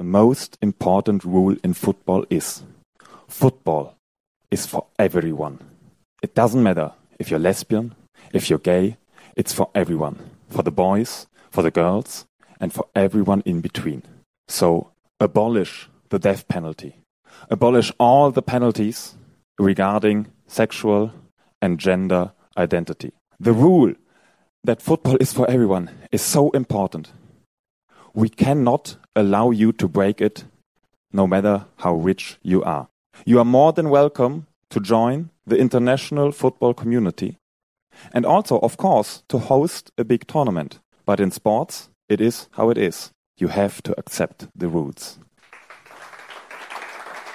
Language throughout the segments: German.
the most important rule in football is football is for everyone. It doesn't matter if you're lesbian, if you're gay, it's for everyone. For the boys, for the girls, and for everyone in between. So abolish the death penalty. Abolish all the penalties regarding sexual and gender identity. The rule that football is for everyone is so important. We cannot allow you to break it no matter how rich you are. You are more than welcome to join the international football community and also, of course, to host a big tournament. But in sports, it is how it is. You have to accept the rules.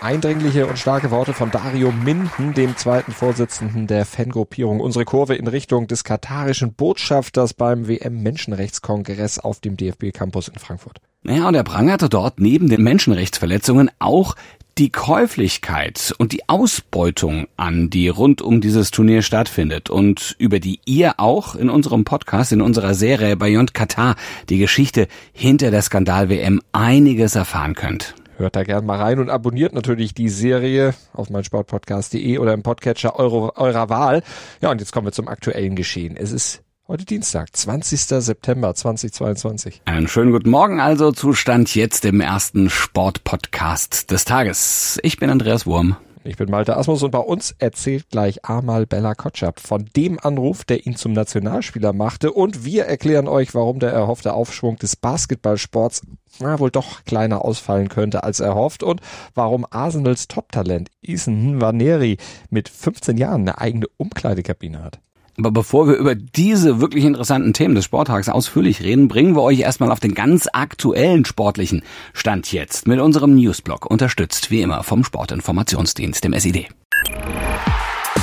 Eindringliche und starke Worte von Dario Minden, dem zweiten Vorsitzenden der Fangruppierung. Unsere Kurve in Richtung des katarischen Botschafters beim WM-Menschenrechtskongress auf dem DFB-Campus in Frankfurt. Naja, und er prangerte dort neben den Menschenrechtsverletzungen auch die Käuflichkeit und die Ausbeutung an, die rund um dieses Turnier stattfindet und über die ihr auch in unserem Podcast, in unserer Serie Beyond Katar, die Geschichte hinter der Skandal-WM einiges erfahren könnt. Hört da gern mal rein und abonniert natürlich die Serie auf meinsportpodcast.de oder im Podcatcher eurer, eurer Wahl. Ja, und jetzt kommen wir zum aktuellen Geschehen. Es ist Heute Dienstag, 20. September 2022. Einen schönen guten Morgen also zu Stand jetzt im ersten Sportpodcast des Tages. Ich bin Andreas Wurm. Ich bin Malte Asmus und bei uns erzählt gleich Amal Bella Kotschap von dem Anruf, der ihn zum Nationalspieler machte und wir erklären euch, warum der erhoffte Aufschwung des Basketballsports na, wohl doch kleiner ausfallen könnte als erhofft und warum Arsenals Top-Talent Ethan Nwaneri mit 15 Jahren eine eigene Umkleidekabine hat. Aber bevor wir über diese wirklich interessanten Themen des Sporttags ausführlich reden, bringen wir euch erstmal auf den ganz aktuellen sportlichen Stand jetzt mit unserem Newsblog, unterstützt wie immer vom Sportinformationsdienst, dem SID.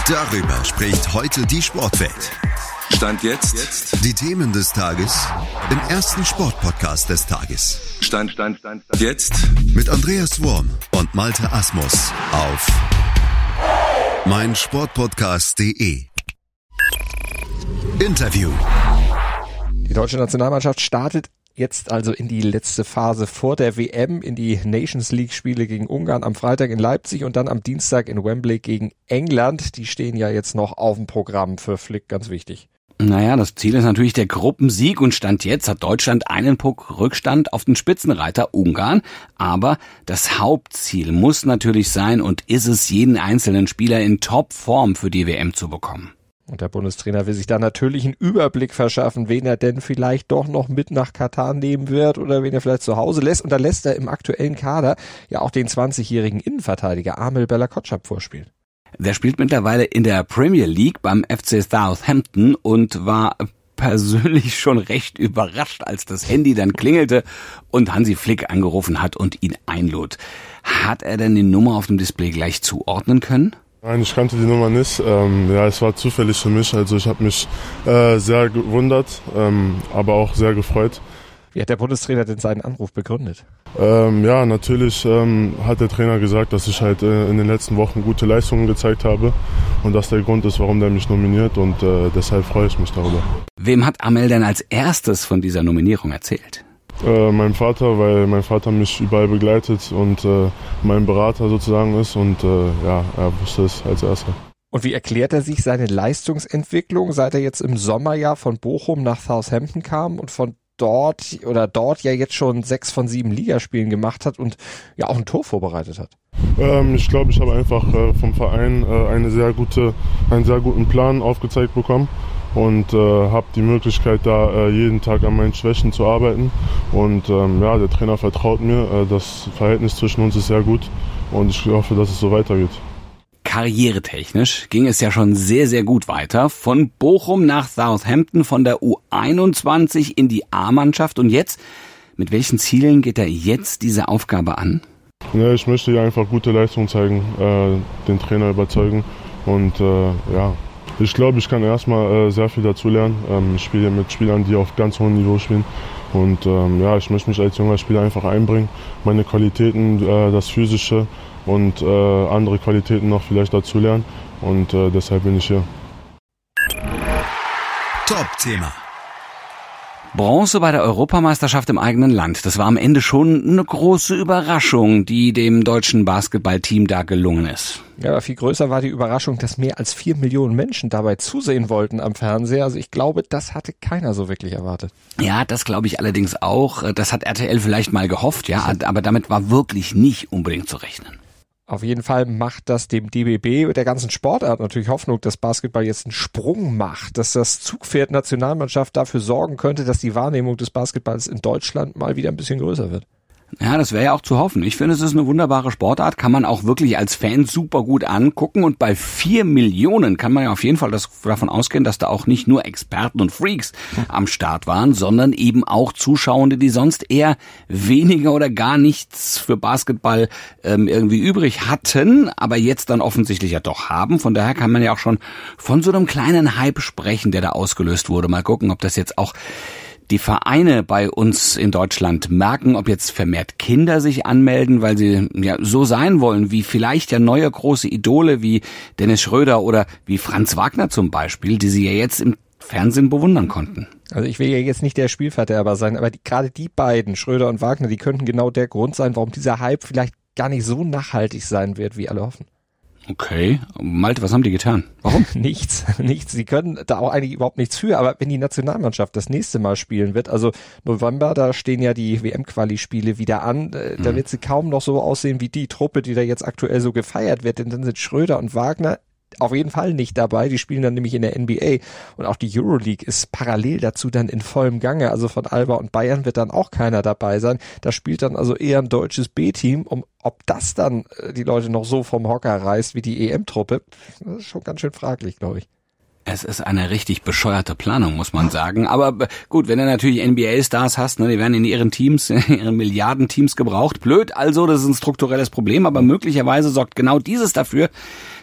Darüber spricht heute die Sportwelt. Stand jetzt. Die Themen des Tages im ersten Sportpodcast des Tages. Stand, Stand, Stand, Stand. Jetzt. Mit Andreas Worm und Malte Asmus auf meinsportpodcast.de. Interview. Die deutsche Nationalmannschaft startet jetzt also in die letzte Phase vor der WM, in die Nations League Spiele gegen Ungarn am Freitag in Leipzig und dann am Dienstag in Wembley gegen England. Die stehen ja jetzt noch auf dem Programm für Flick, ganz wichtig. Naja, das Ziel ist natürlich der Gruppensieg und Stand jetzt hat Deutschland einen Puck Rückstand auf den Spitzenreiter Ungarn. Aber das Hauptziel muss natürlich sein und ist es, jeden einzelnen Spieler in Topform für die WM zu bekommen. Und der Bundestrainer will sich da natürlich einen Überblick verschaffen, wen er denn vielleicht doch noch mit nach Katar nehmen wird oder wen er vielleicht zu Hause lässt. Und da lässt er im aktuellen Kader ja auch den 20-jährigen Innenverteidiger Amel Bella Kotschap vorspielen. Der spielt mittlerweile in der Premier League beim FC Southampton und war persönlich schon recht überrascht, als das Handy dann klingelte und Hansi Flick angerufen hat und ihn einlud. Hat er denn die Nummer auf dem Display gleich zuordnen können? Nein, ich kannte die Nummer nicht. Ähm, ja, es war zufällig für mich. Also ich habe mich äh, sehr gewundert, ähm, aber auch sehr gefreut. Wie hat der Bundestrainer denn seinen Anruf begründet? Ähm, ja, natürlich ähm, hat der Trainer gesagt, dass ich halt äh, in den letzten Wochen gute Leistungen gezeigt habe und das der Grund ist, warum der mich nominiert und äh, deshalb freue ich mich darüber. Wem hat Amel denn als erstes von dieser Nominierung erzählt? Äh, mein Vater, weil mein Vater mich überall begleitet und äh, mein Berater sozusagen ist und äh, ja, er wusste es als erster. Und wie erklärt er sich seine Leistungsentwicklung, seit er jetzt im Sommerjahr von Bochum nach Southampton kam und von dort oder dort ja jetzt schon sechs von sieben Ligaspielen gemacht hat und ja auch ein Tor vorbereitet hat? Ähm, ich glaube, ich habe einfach äh, vom Verein äh, eine sehr gute, einen sehr guten Plan aufgezeigt bekommen und äh, habe die Möglichkeit, da äh, jeden Tag an meinen Schwächen zu arbeiten. Und ähm, ja, der Trainer vertraut mir. Äh, das Verhältnis zwischen uns ist sehr gut und ich hoffe, dass es so weitergeht. Karrieretechnisch ging es ja schon sehr, sehr gut weiter. Von Bochum nach Southampton, von der U21 in die A-Mannschaft. Und jetzt, mit welchen Zielen geht er jetzt diese Aufgabe an? Ja, ich möchte hier einfach gute Leistung zeigen, äh, den Trainer überzeugen und äh, ja, ich glaube, ich kann erstmal äh, sehr viel dazulernen. Ähm, ich spiele mit Spielern, die auf ganz hohem Niveau spielen. Und ähm, ja, ich möchte mich als junger Spieler einfach einbringen, meine Qualitäten, äh, das Physische und äh, andere Qualitäten noch vielleicht dazulernen. Und äh, deshalb bin ich hier. Top-Thema. Bronze bei der Europameisterschaft im eigenen Land. Das war am Ende schon eine große Überraschung, die dem deutschen Basketballteam da gelungen ist. Ja, aber viel größer war die Überraschung, dass mehr als vier Millionen Menschen dabei zusehen wollten am Fernseher. Also ich glaube, das hatte keiner so wirklich erwartet. Ja, das glaube ich allerdings auch. Das hat RTL vielleicht mal gehofft, ja, aber damit war wirklich nicht unbedingt zu rechnen. Auf jeden Fall macht das dem DBB der ganzen Sportart natürlich Hoffnung, dass Basketball jetzt einen Sprung macht, dass das Zugpferd Nationalmannschaft dafür sorgen könnte, dass die Wahrnehmung des Basketballs in Deutschland mal wieder ein bisschen größer wird. Ja, das wäre ja auch zu hoffen. Ich finde, es ist eine wunderbare Sportart, kann man auch wirklich als Fan super gut angucken und bei vier Millionen kann man ja auf jeden Fall das, davon ausgehen, dass da auch nicht nur Experten und Freaks am Start waren, sondern eben auch Zuschauende, die sonst eher weniger oder gar nichts für Basketball ähm, irgendwie übrig hatten, aber jetzt dann offensichtlich ja doch haben. Von daher kann man ja auch schon von so einem kleinen Hype sprechen, der da ausgelöst wurde. Mal gucken, ob das jetzt auch die Vereine bei uns in Deutschland merken, ob jetzt vermehrt Kinder sich anmelden, weil sie ja so sein wollen, wie vielleicht ja neue große Idole wie Dennis Schröder oder wie Franz Wagner zum Beispiel, die sie ja jetzt im Fernsehen bewundern konnten. Also ich will ja jetzt nicht der Spielverderber sein, aber die, gerade die beiden, Schröder und Wagner, die könnten genau der Grund sein, warum dieser Hype vielleicht gar nicht so nachhaltig sein wird, wie alle hoffen. Okay. Malte, was haben die getan? Warum? nichts, nichts. Sie können da auch eigentlich überhaupt nichts für, aber wenn die Nationalmannschaft das nächste Mal spielen wird, also November, da stehen ja die WM-Quali-Spiele wieder an, äh, da mhm. wird sie kaum noch so aussehen wie die Truppe, die da jetzt aktuell so gefeiert wird, denn dann sind Schröder und Wagner auf jeden Fall nicht dabei. Die spielen dann nämlich in der NBA und auch die Euroleague ist parallel dazu dann in vollem Gange. Also von Alba und Bayern wird dann auch keiner dabei sein. Da spielt dann also eher ein deutsches B-Team. Um, ob das dann äh, die Leute noch so vom Hocker reißt wie die EM-Truppe, das ist schon ganz schön fraglich, glaube ich. Es ist eine richtig bescheuerte Planung, muss man sagen. Aber gut, wenn du natürlich NBA-Stars hast, ne, die werden in ihren Teams, in ihren Milliardenteams gebraucht. Blöd, also, das ist ein strukturelles Problem, aber möglicherweise sorgt genau dieses dafür,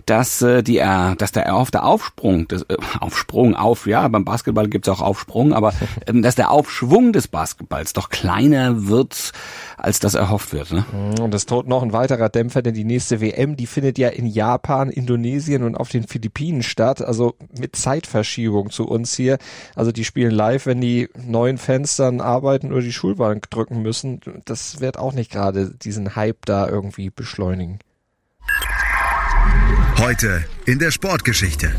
dass äh, die äh, dass der erhoffte Aufsprung, das, äh, Aufsprung auf, ja, beim Basketball gibt's auch Aufsprung, aber ähm, dass der Aufschwung des Basketballs doch kleiner wird, als das erhofft wird. Ne? Und es droht noch ein weiterer Dämpfer, denn die nächste WM, die findet ja in Japan, Indonesien und auf den Philippinen statt, also mit Zeitverschiebung zu uns hier. Also die spielen live, wenn die neuen Fans dann arbeiten oder die Schulbank drücken müssen. Das wird auch nicht gerade diesen Hype da irgendwie beschleunigen. Heute in der Sportgeschichte.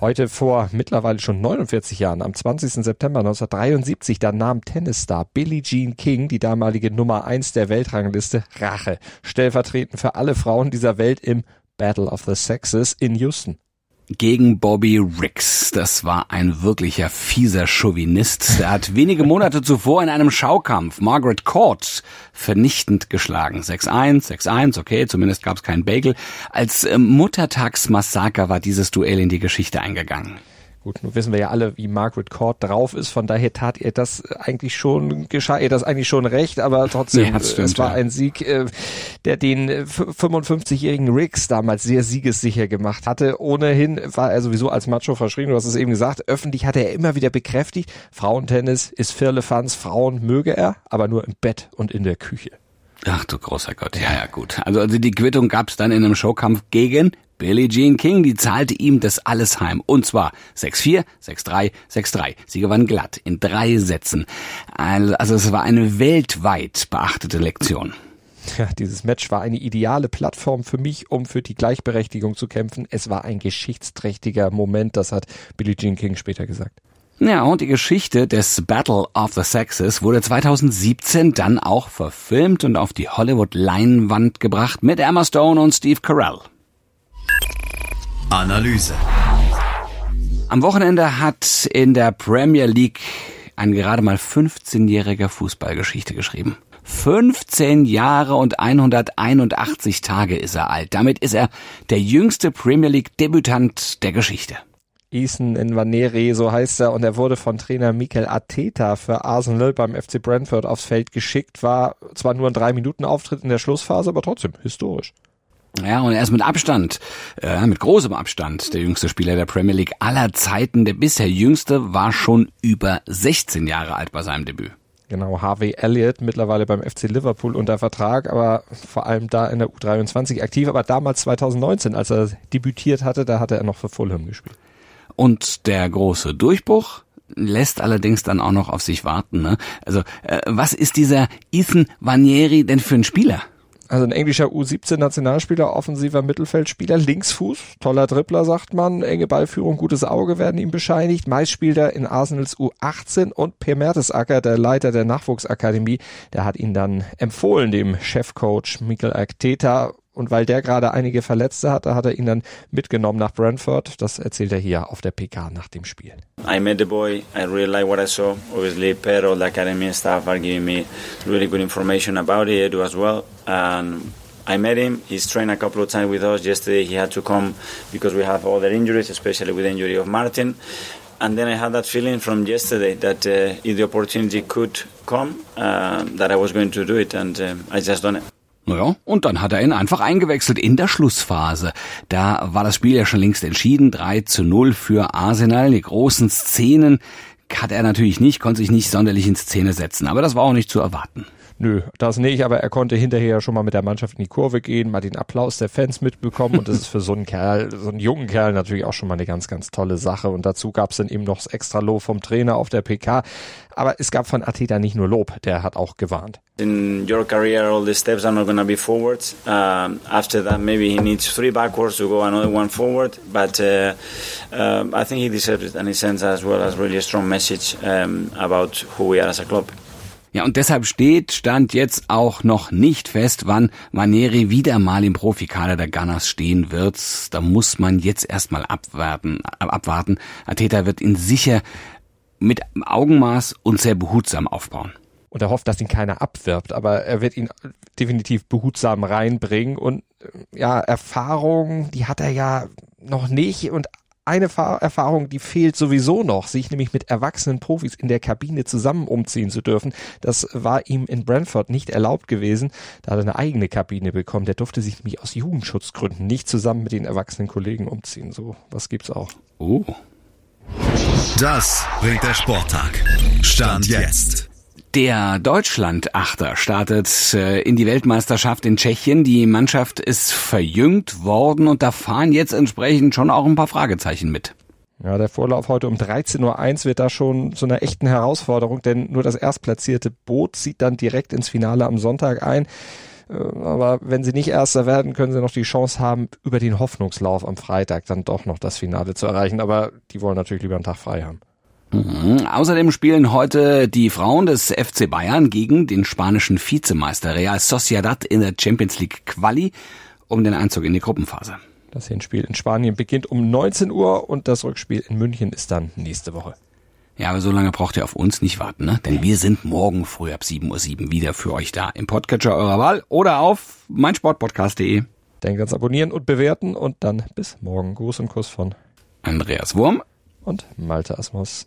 Heute vor mittlerweile schon 49 Jahren, am 20. September 1973, da nahm Tennisstar Billie Jean King, die damalige Nummer 1 der Weltrangliste, Rache, stellvertretend für alle Frauen dieser Welt im Battle of the Sexes in Houston gegen Bobby Riggs. Das war ein wirklicher fieser Chauvinist. Er hat wenige Monate zuvor in einem Schaukampf Margaret Court vernichtend geschlagen. 6-1, 6-1, okay, zumindest gab es keinen Bagel. Als äh, Muttertagsmassaker war dieses Duell in die Geschichte eingegangen. Gut, nun wissen wir ja alle, wie Margaret Court drauf ist, von daher tat ihr das eigentlich schon, geschah ihr das eigentlich schon recht, aber trotzdem, ja, stimmt, es war ja. ein Sieg, äh, der den 55-jährigen Riggs damals sehr siegessicher gemacht hatte. Ohnehin war er sowieso als Macho verschrien, du hast es eben gesagt, öffentlich hatte er immer wieder bekräftigt, Frauentennis ist Firlefanz, Frauen möge er, aber nur im Bett und in der Küche. Ach du großer Gott, ja, ja, gut. Also, also die Quittung gab's dann in einem Showkampf gegen Billie Jean King, die zahlte ihm das alles heim. Und zwar 6-4, 6-3, 6-3. Sie gewann glatt in drei Sätzen. Also es war eine weltweit beachtete Lektion. Ja, dieses Match war eine ideale Plattform für mich, um für die Gleichberechtigung zu kämpfen. Es war ein geschichtsträchtiger Moment, das hat Billie Jean King später gesagt. Ja, und die Geschichte des Battle of the Sexes wurde 2017 dann auch verfilmt und auf die Hollywood-Leinwand gebracht mit Emma Stone und Steve Carell. Analyse. Am Wochenende hat in der Premier League ein gerade mal 15-jähriger Fußballgeschichte geschrieben. 15 Jahre und 181 Tage ist er alt. Damit ist er der jüngste Premier League Debütant der Geschichte. Ethan Nwaneri, so heißt er, und er wurde von Trainer Mikel Arteta für Arsenal beim FC Brentford aufs Feld geschickt, war zwar nur ein drei Minuten Auftritt in der Schlussphase, aber trotzdem historisch. Ja, und er ist mit Abstand, äh, mit großem Abstand, der jüngste Spieler der Premier League aller Zeiten. Der bisher jüngste war schon über 16 Jahre alt bei seinem Debüt. Genau, Harvey Elliott, mittlerweile beim FC Liverpool unter Vertrag, aber vor allem da in der U23 aktiv. Aber damals 2019, als er debütiert hatte, da hatte er noch für Fulham gespielt. Und der große Durchbruch lässt allerdings dann auch noch auf sich warten. Ne? Also äh, was ist dieser Ethan Vanieri denn für ein Spieler? Also ein englischer U17-Nationalspieler, offensiver Mittelfeldspieler, Linksfuß, toller Dribbler, sagt man, enge Ballführung, gutes Auge werden ihm bescheinigt. Meist spielt er in Arsenals U18 und Per Mertesacker, der Leiter der Nachwuchsakademie, der hat ihn dann empfohlen, dem Chefcoach Mikel Arteta. Und weil der gerade einige Verletzte hatte, hat er ihn dann mitgenommen nach Brentford. Das erzählt er hier auf der PK nach dem Spiel. I met the boy. I really like what I saw. Obviously, Pedro, the academy staff are giving me really good information about it. As well. And I met him. He's trained a couple of times with us. Yesterday, he had to come because we have other injuries, especially with the injury of Martin. And then I had that feeling from yesterday that uh, if the opportunity could come, uh, that I was going to do it, and uh, I just done it. Naja, und dann hat er ihn einfach eingewechselt in der Schlussphase. Da war das Spiel ja schon längst entschieden. 3 zu 0 für Arsenal. Die großen Szenen hat er natürlich nicht, konnte sich nicht sonderlich in Szene setzen. Aber das war auch nicht zu erwarten. Nö, das nicht, aber er konnte hinterher schon mal mit der Mannschaft in die Kurve gehen, mal den Applaus der Fans mitbekommen und das ist für so einen Kerl, so einen jungen Kerl natürlich auch schon mal eine ganz, ganz tolle Sache und dazu gab es dann eben noch das extra Lob vom Trainer auf der PK, aber es gab von Ateta nicht nur Lob, der hat auch gewarnt. In your career, all the steps are not going be forwards. Um, after that, maybe he needs three backwards to go another one forward. But uh, uh, I think he deserves it, and he sends as well as really a strong message um, about who we are as a club. Ja, und deshalb steht, stand jetzt auch noch nicht fest, wann Maneri wieder mal im Profikader der Gunners stehen wird. Da muss man jetzt erstmal abwarten, abwarten. Ateta wird ihn sicher mit Augenmaß und sehr behutsam aufbauen. Und er hofft, dass ihn keiner abwirbt, aber er wird ihn definitiv behutsam reinbringen und ja, Erfahrung, die hat er ja noch nicht und eine Erfahrung, die fehlt sowieso noch, sich nämlich mit erwachsenen Profis in der Kabine zusammen umziehen zu dürfen. Das war ihm in Brentford nicht erlaubt gewesen. Da hat er eine eigene Kabine bekommen. Der durfte sich nämlich aus Jugendschutzgründen nicht zusammen mit den erwachsenen Kollegen umziehen. So, was gibt's auch. Oh. Das bringt der Sporttag. Stand jetzt. Der Deutschland-Achter startet äh, in die Weltmeisterschaft in Tschechien. Die Mannschaft ist verjüngt worden und da fahren jetzt entsprechend schon auch ein paar Fragezeichen mit. Ja, der Vorlauf heute um 13.01 Uhr wird da schon zu einer echten Herausforderung, denn nur das erstplatzierte Boot zieht dann direkt ins Finale am Sonntag ein. Äh, aber wenn sie nicht Erster werden, können sie noch die Chance haben, über den Hoffnungslauf am Freitag dann doch noch das Finale zu erreichen. Aber die wollen natürlich lieber einen Tag frei haben. Mhm. Außerdem spielen heute die Frauen des FC Bayern gegen den spanischen Vizemeister Real Sociedad in der Champions League Quali um den Einzug in die Gruppenphase. Das Hinspiel in Spanien beginnt um 19 Uhr und das Rückspiel in München ist dann nächste Woche. Ja, aber so lange braucht ihr auf uns nicht warten, ne? Denn wir sind morgen früh ab 7.07 Uhr wieder für euch da im Podcatcher eurer Wahl oder auf meinsportpodcast.de. Denkt ans Abonnieren und Bewerten und dann bis morgen. Gruß und Kuss von Andreas Wurm und Malte Asmus.